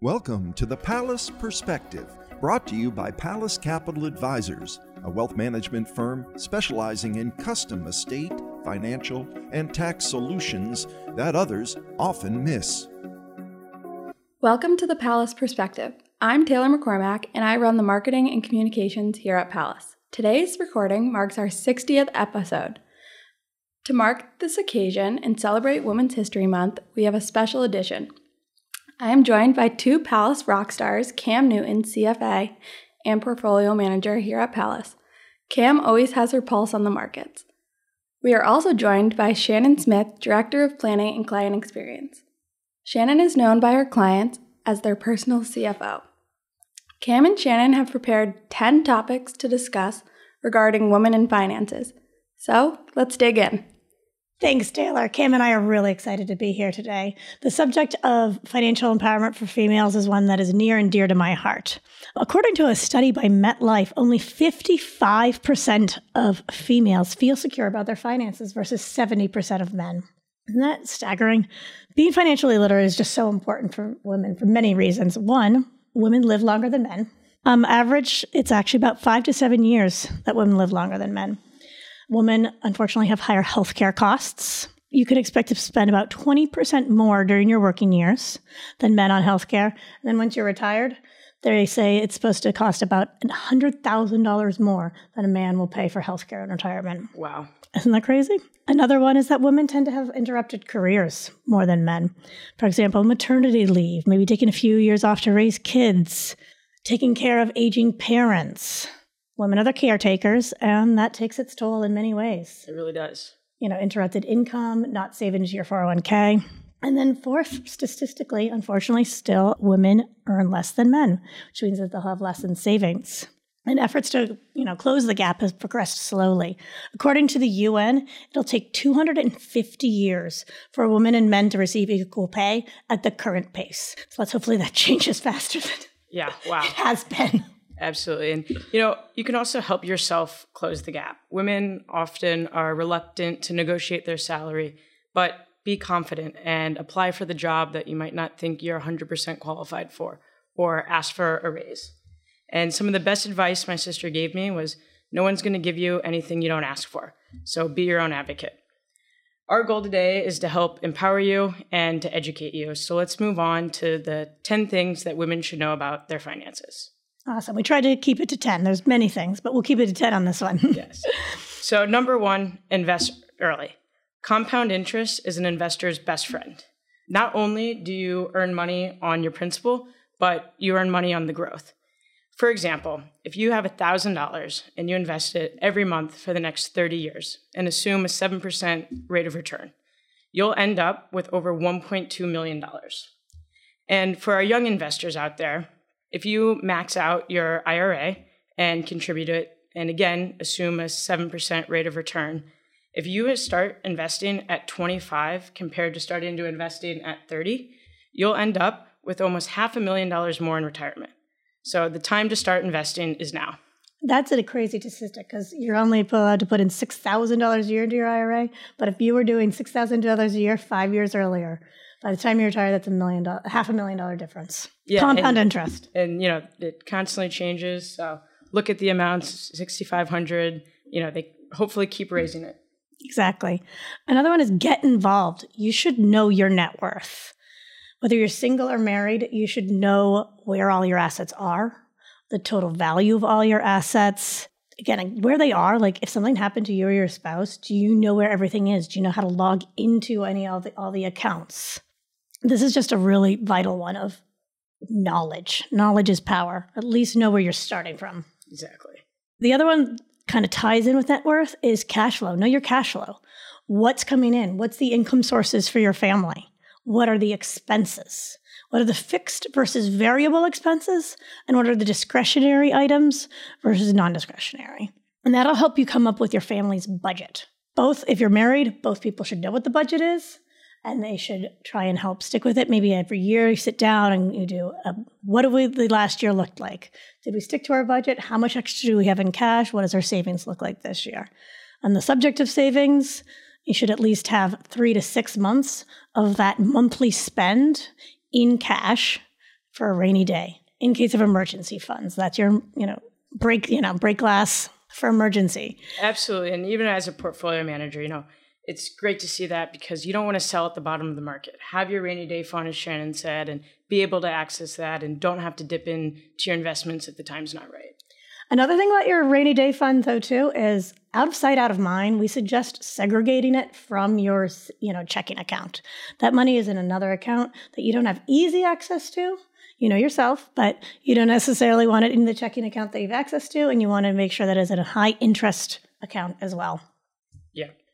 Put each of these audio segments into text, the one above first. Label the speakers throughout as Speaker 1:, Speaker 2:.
Speaker 1: Welcome to the Pallas Perspective, brought to you by Pallas Capital Advisors, a wealth management firm specializing in custom estate, financial, and tax solutions that others often miss.
Speaker 2: Welcome to the Pallas Perspective. I'm Taylor McCormack, and I run the marketing and communications here at Pallas. Today's recording marks our 60th episode. To mark this occasion and celebrate Women's History Month, we have a special edition. I am joined by two Pallas rock stars, Cam Newton, CFA, and portfolio manager here at Pallas. Cam always has her pulse on the markets. We are also joined by Shannon Smith, Director of Planning and Client Experience. Shannon is known by her clients as their personal CFO. Cam and Shannon have prepared 10 topics to discuss regarding women in finances. So let's dig in.
Speaker 3: Thanks, Taylor. Cam and I are really excited to be here today. The subject of financial empowerment for females is one that is near and dear to my heart. According to a study by MetLife, only 55% of females feel secure about their finances versus 70% of men. Isn't that staggering? Being financially literate is just so important for women for many reasons. One, women live longer than men. Um, average, it's actually about five to seven years that women live longer than men. Women, unfortunately, have higher healthcare costs. You can expect to spend about 20% more during your working years than men on healthcare. And then once you're retired, they say it's supposed to cost about $100,000 more than a man will pay for healthcare in retirement.
Speaker 4: Wow.
Speaker 3: Isn't that crazy? Another one is that women tend to have interrupted careers more than men. For example, maternity leave, maybe taking a few years off to raise kids, taking care of aging parents, women are the caretakers, and that takes its toll in many ways.
Speaker 4: It really does.
Speaker 3: You know, interrupted income, not saving to your 401k. And then, fourth, statistically, unfortunately, still women earn less than men, which means that they'll have less in savings. And efforts to, you know, close the gap has progressed slowly. According to the UN, it'll take 250 years for women and men to receive equal pay at the current pace. So let's hopefully that changes faster than
Speaker 4: yeah, wow.
Speaker 3: it has been.
Speaker 4: Absolutely. And, you know, you can also help yourself close the gap. Women often are reluctant to negotiate their salary, but be confident and apply for the job that you might not think you're 100% qualified for or ask for a raise. And some of the best advice my sister gave me was no one's going to give you anything you don't ask for. So be your own advocate. Our goal today is to help empower you and to educate you. So let's move on to the 10 things that women should know about their finances.
Speaker 3: Awesome. We tried to keep it to 10. There's many things, but we'll keep it to 10 on this one.
Speaker 4: yes. So, number one, invest early. Compound interest is an investor's best friend. Not only do you earn money on your principal, but you earn money on the growth. For example, if you have $1,000 and you invest it every month for the next 30 years and assume a 7% rate of return, you'll end up with over $1.2 million. And for our young investors out there, if you max out your IRA and contribute it, and again, assume a 7% rate of return, if you start investing at 25 compared to starting to investing at 30, you'll end up with almost half a million dollars more in retirement. So the time to start investing is now.
Speaker 3: That's a crazy statistic because you're only allowed to put in $6,000 a year into your IRA. But if you were doing $6,000 a year five years earlier, by the time you retire, that's a million dollar, half a million dollar difference. Yeah, compound
Speaker 4: and,
Speaker 3: interest.
Speaker 4: And you know, it constantly changes. So look at the amounts, sixty five hundred. You know, they hopefully keep raising it.
Speaker 3: Exactly. Another one is get involved. You should know your net worth. Whether you're single or married, you should know where all your assets are, the total value of all your assets. Again, where they are, like if something happened to you or your spouse, do you know where everything is? Do you know how to log into any of the all the accounts? This is just a really vital one of knowledge. Knowledge is power. At least know where you're starting from.
Speaker 4: Exactly.
Speaker 3: The other one kind of ties in with net worth is cash flow. Know your cash flow. What's coming in? What's the income sources for your family? What are the expenses? What are the fixed versus variable expenses? And what are the discretionary items versus non discretionary? And that'll help you come up with your family's budget. Both, if you're married, both people should know what the budget is and they should try and help stick with it. Maybe every year you sit down and you do a, what did we the last year looked like? Did we stick to our budget? How much extra do we have in cash? What does our savings look like this year? On the subject of savings, you should at least have three to six months of that monthly spend in cash for a rainy day in case of emergency funds. That's your, you know, break, you know, break glass for emergency.
Speaker 4: Absolutely. And even as a portfolio manager, you know, it's great to see that because you don't want to sell at the bottom of the market. Have your rainy day fund, as Shannon said, and be able to access that and don't have to dip into your investments if the time's not right.
Speaker 3: Another thing about your rainy day fund, though, too, is out of sight, out of mind. We suggest segregating it from your, you know, checking account. That money is in another account that you don't have easy access to. You know yourself, but you don't necessarily want it in the checking account that you've access to, and you want to make sure that it's in a high interest account as well.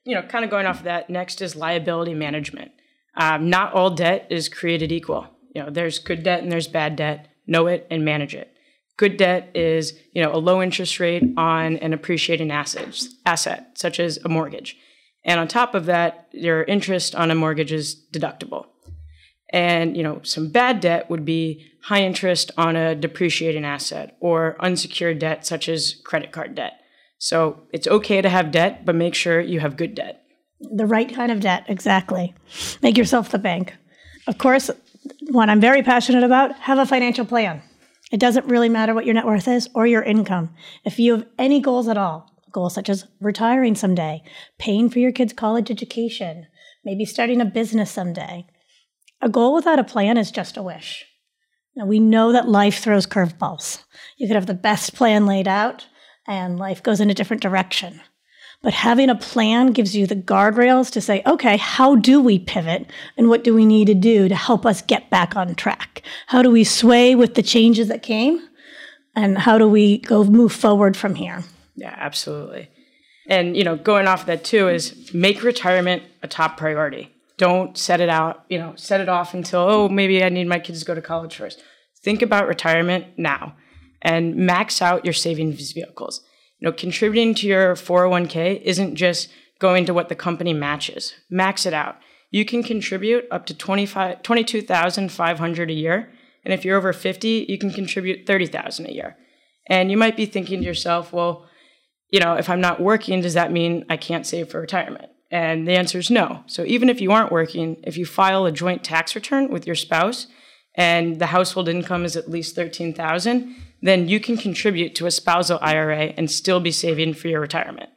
Speaker 4: You know, kind of going off of that. Next is liability management. Um, not all debt is created equal. You know, there's good debt and there's bad debt. Know it and manage it. Good debt is, you know, a low interest rate on an appreciating asset, asset such as a mortgage. And on top of that, your interest on a mortgage is deductible. And, you know, some bad debt would be high interest on a depreciating asset or unsecured debt such as credit card debt. So it's okay to have debt, but make sure you have good debt.
Speaker 3: The right kind of debt, exactly. Make yourself the bank. Of course, what I'm very passionate about, have a financial plan. It doesn't really matter what your net worth is or your income. If you have any goals at all, goals such as retiring someday, paying for your kids' college education, maybe starting a business someday, a goal without a plan is just a wish. Now, we know that life throws curveballs. You could have the best plan laid out, and life goes in a different direction. But having a plan gives you the guardrails to say, okay, how do we pivot and what do we need to do to help us get back on track? How do we sway with the changes that came? And how do we go move forward from here?
Speaker 4: Yeah, absolutely. And you know, going off of that too is make retirement a top priority. Don't set it out, you know, set it off until oh, maybe I need my kids to go to college first. Think about retirement now and max out your savings vehicles you know, contributing to your 401k isn't just going to what the company matches. Max it out. You can contribute up to 25 22,500 a year, and if you're over 50, you can contribute 30,000 a year. And you might be thinking to yourself, well, you know, if I'm not working, does that mean I can't save for retirement? And the answer is no. So even if you aren't working, if you file a joint tax return with your spouse and the household income is at least 13,000, then you can contribute to a spousal IRA and still be saving for your retirement.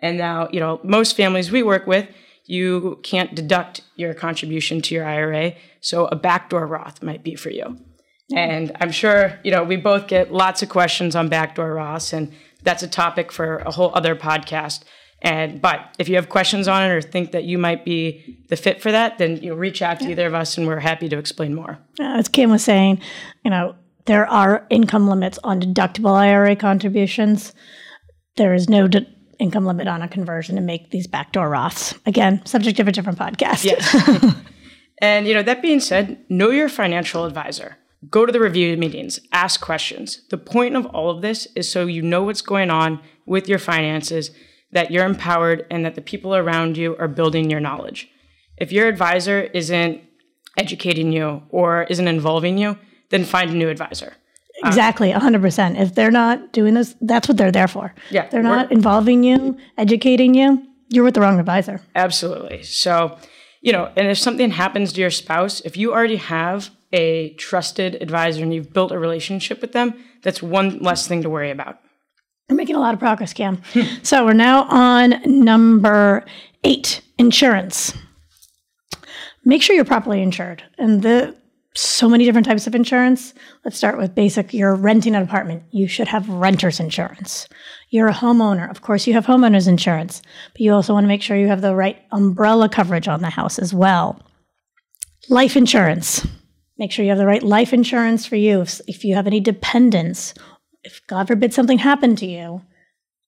Speaker 4: And now, you know, most families we work with, you can't deduct your contribution to your IRA, so a backdoor Roth might be for you. And I'm sure, you know, we both get lots of questions on backdoor Roths, and that's a topic for a whole other podcast. And but if you have questions on it or think that you might be the fit for that, then you know, reach out to either of us, and we're happy to explain more.
Speaker 3: As Kim was saying, you know, there are income limits on deductible IRA contributions. There is no de- income limit on a conversion to make these backdoor Roths. Again, subject of a different podcast.
Speaker 4: Yes. and you know, that being said, know your financial advisor. Go to the review meetings, ask questions. The point of all of this is so you know what's going on with your finances, that you're empowered, and that the people around you are building your knowledge. If your advisor isn't educating you or isn't involving you, then find a new advisor.
Speaker 3: Uh, exactly, 100%. If they're not doing this, that's what they're there for.
Speaker 4: Yeah.
Speaker 3: They're not involving you, educating you, you're with the wrong advisor.
Speaker 4: Absolutely. So, you know, and if something happens to your spouse, if you already have a trusted advisor and you've built a relationship with them, that's one less thing to worry about.
Speaker 3: We're making a lot of progress, Cam. so we're now on number eight insurance. Make sure you're properly insured. And the so many different types of insurance. Let's start with basic. You're renting an apartment. You should have renter's insurance. You're a homeowner. Of course, you have homeowner's insurance, but you also want to make sure you have the right umbrella coverage on the house as well. Life insurance. Make sure you have the right life insurance for you. If, if you have any dependents, if God forbid something happened to you,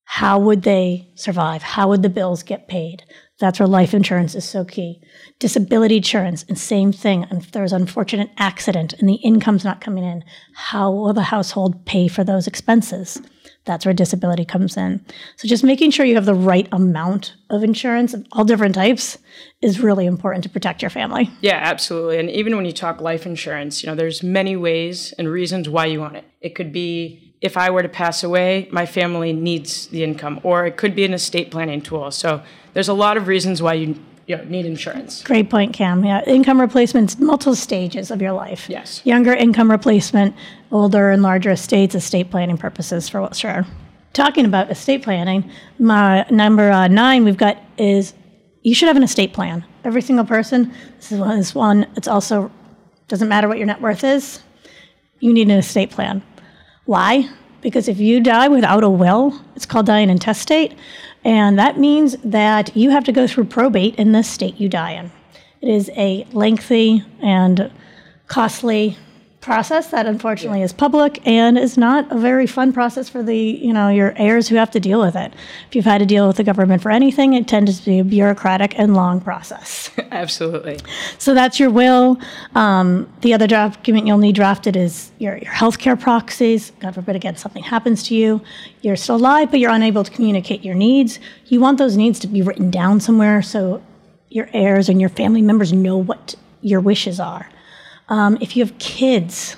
Speaker 3: how would they survive? How would the bills get paid? That's where life insurance is so key. Disability insurance, and same thing. If there's an unfortunate accident and the income's not coming in, how will the household pay for those expenses? That's where disability comes in. So just making sure you have the right amount of insurance of all different types is really important to protect your family.
Speaker 4: Yeah, absolutely. And even when you talk life insurance, you know, there's many ways and reasons why you want it. It could be if I were to pass away, my family needs the income, or it could be an estate planning tool. So there's a lot of reasons why you you know, need insurance.
Speaker 3: Great point, Cam. Yeah, income replacements, multiple stages of your life.
Speaker 4: Yes.
Speaker 3: Younger income replacement, older and larger estates, estate planning purposes for sure. Talking about estate planning, my number uh, nine we've got is you should have an estate plan. Every single person. This is one. One. It's also doesn't matter what your net worth is. You need an estate plan. Why? Because if you die without a will, it's called dying intestate, and that means that you have to go through probate in the state you die in. It is a lengthy and costly process that unfortunately is public and is not a very fun process for the you know your heirs who have to deal with it. If you've had to deal with the government for anything it tends to be a bureaucratic and long process.
Speaker 4: Absolutely.
Speaker 3: so that's your will. Um, the other document you'll need drafted is your, your healthcare proxies. God forbid again something happens to you. You're still alive but you're unable to communicate your needs. You want those needs to be written down somewhere so your heirs and your family members know what your wishes are um, if you have kids,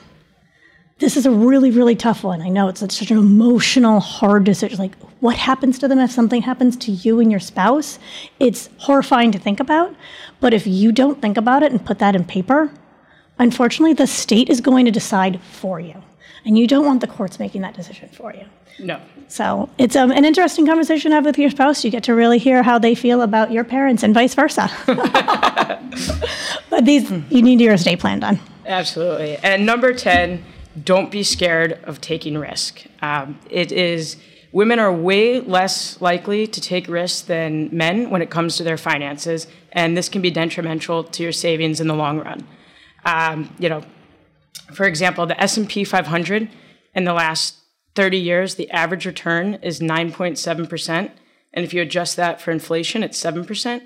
Speaker 3: this is a really, really tough one. I know it's such an emotional, hard decision. Like, what happens to them if something happens to you and your spouse? It's horrifying to think about. But if you don't think about it and put that in paper, unfortunately, the state is going to decide for you. And you don't want the courts making that decision for you.
Speaker 4: No.
Speaker 3: So it's um, an interesting conversation to have with your spouse. You get to really hear how they feel about your parents and vice versa. but these, you need your estate plan done.
Speaker 4: Absolutely. And number 10, don't be scared of taking risk. Um, it is, women are way less likely to take risks than men when it comes to their finances, and this can be detrimental to your savings in the long run. Um, you know, for example, the S&P 500 in the last 30 years, the average return is 9.7%. And if you adjust that for inflation, it's 7%.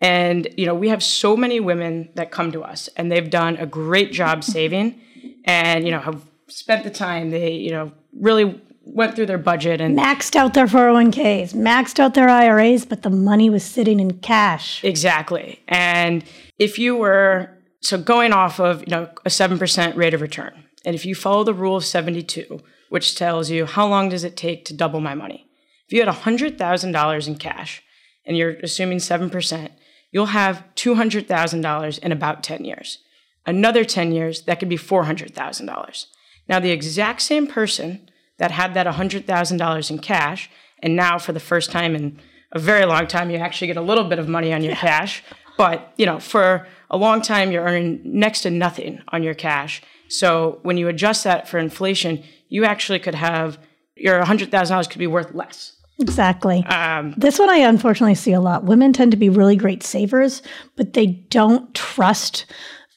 Speaker 4: And, you know, we have so many women that come to us and they've done a great job saving and, you know, have spent the time. They, you know, really went through their budget and
Speaker 3: maxed out their 401ks, maxed out their IRAs, but the money was sitting in cash.
Speaker 4: Exactly. And if you were, so going off of, you know, a 7% rate of return, and if you follow the rule of 72, which tells you how long does it take to double my money? If you had $100,000 in cash and you're assuming 7%, you'll have $200,000 in about 10 years. Another 10 years, that could be $400,000. Now, the exact same person that had that $100,000 in cash, and now for the first time in a very long time, you actually get a little bit of money on your yeah. cash. But, you know, for a long time, you're earning next to nothing on your cash. So when you adjust that for inflation, you actually could have your $100,000 could be worth less.
Speaker 3: Exactly. Um, this one I unfortunately see a lot. Women tend to be really great savers, but they don't trust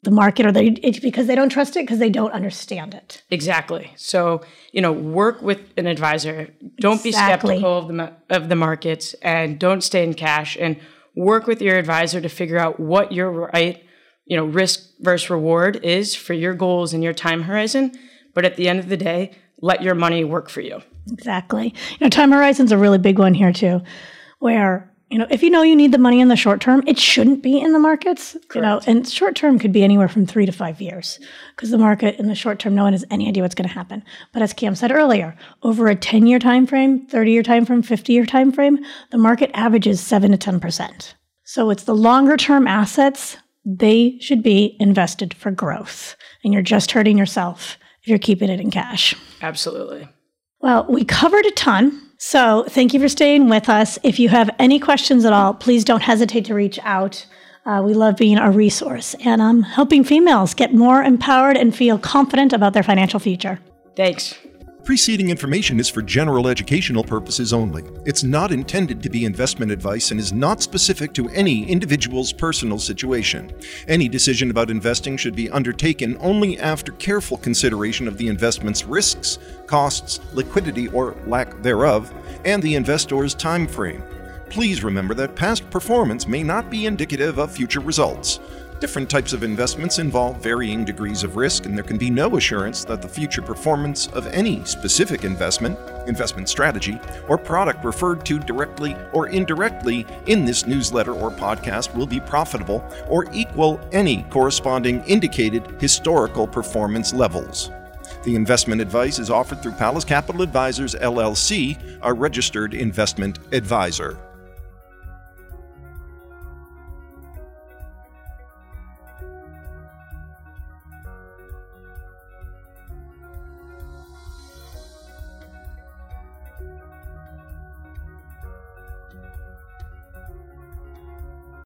Speaker 3: the market or they it's because they don't trust it because they don't understand it.
Speaker 4: Exactly. So, you know, work with an advisor. Don't exactly. be skeptical of the of the markets and don't stay in cash and work with your advisor to figure out what your right, you know, risk versus reward is for your goals and your time horizon. But at the end of the day, let your money work for you.
Speaker 3: Exactly. You know, time horizon's a really big one here too, where you know, if you know you need the money in the short term, it shouldn't be in the markets. Correct. You know, and short term could be anywhere from three to five years because the market in the short term, no one has any idea what's going to happen. But as Cam said earlier, over a 10 year time frame, 30 year time frame, 50 year time frame, the market averages seven to 10%. So it's the longer term assets, they should be invested for growth. And you're just hurting yourself if you're keeping it in cash.
Speaker 4: Absolutely.
Speaker 3: Well, we covered a ton. So thank you for staying with us. If you have any questions at all, please don't hesitate to reach out. Uh, we love being a resource and um, helping females get more empowered and feel confident about their financial future.
Speaker 4: Thanks.
Speaker 1: Preceding information is for general educational purposes only. It's not intended to be investment advice and is not specific to any individual's personal situation. Any decision about investing should be undertaken only after careful consideration of the investment's risks, costs, liquidity or lack thereof, and the investor's time frame. Please remember that past performance may not be indicative of future results. Different types of investments involve varying degrees of risk, and there can be no assurance that the future performance of any specific investment, investment strategy, or product referred to directly or indirectly in this newsletter or podcast will be profitable or equal any corresponding indicated historical performance levels. The investment advice is offered through Pallas Capital Advisors LLC, a registered investment advisor.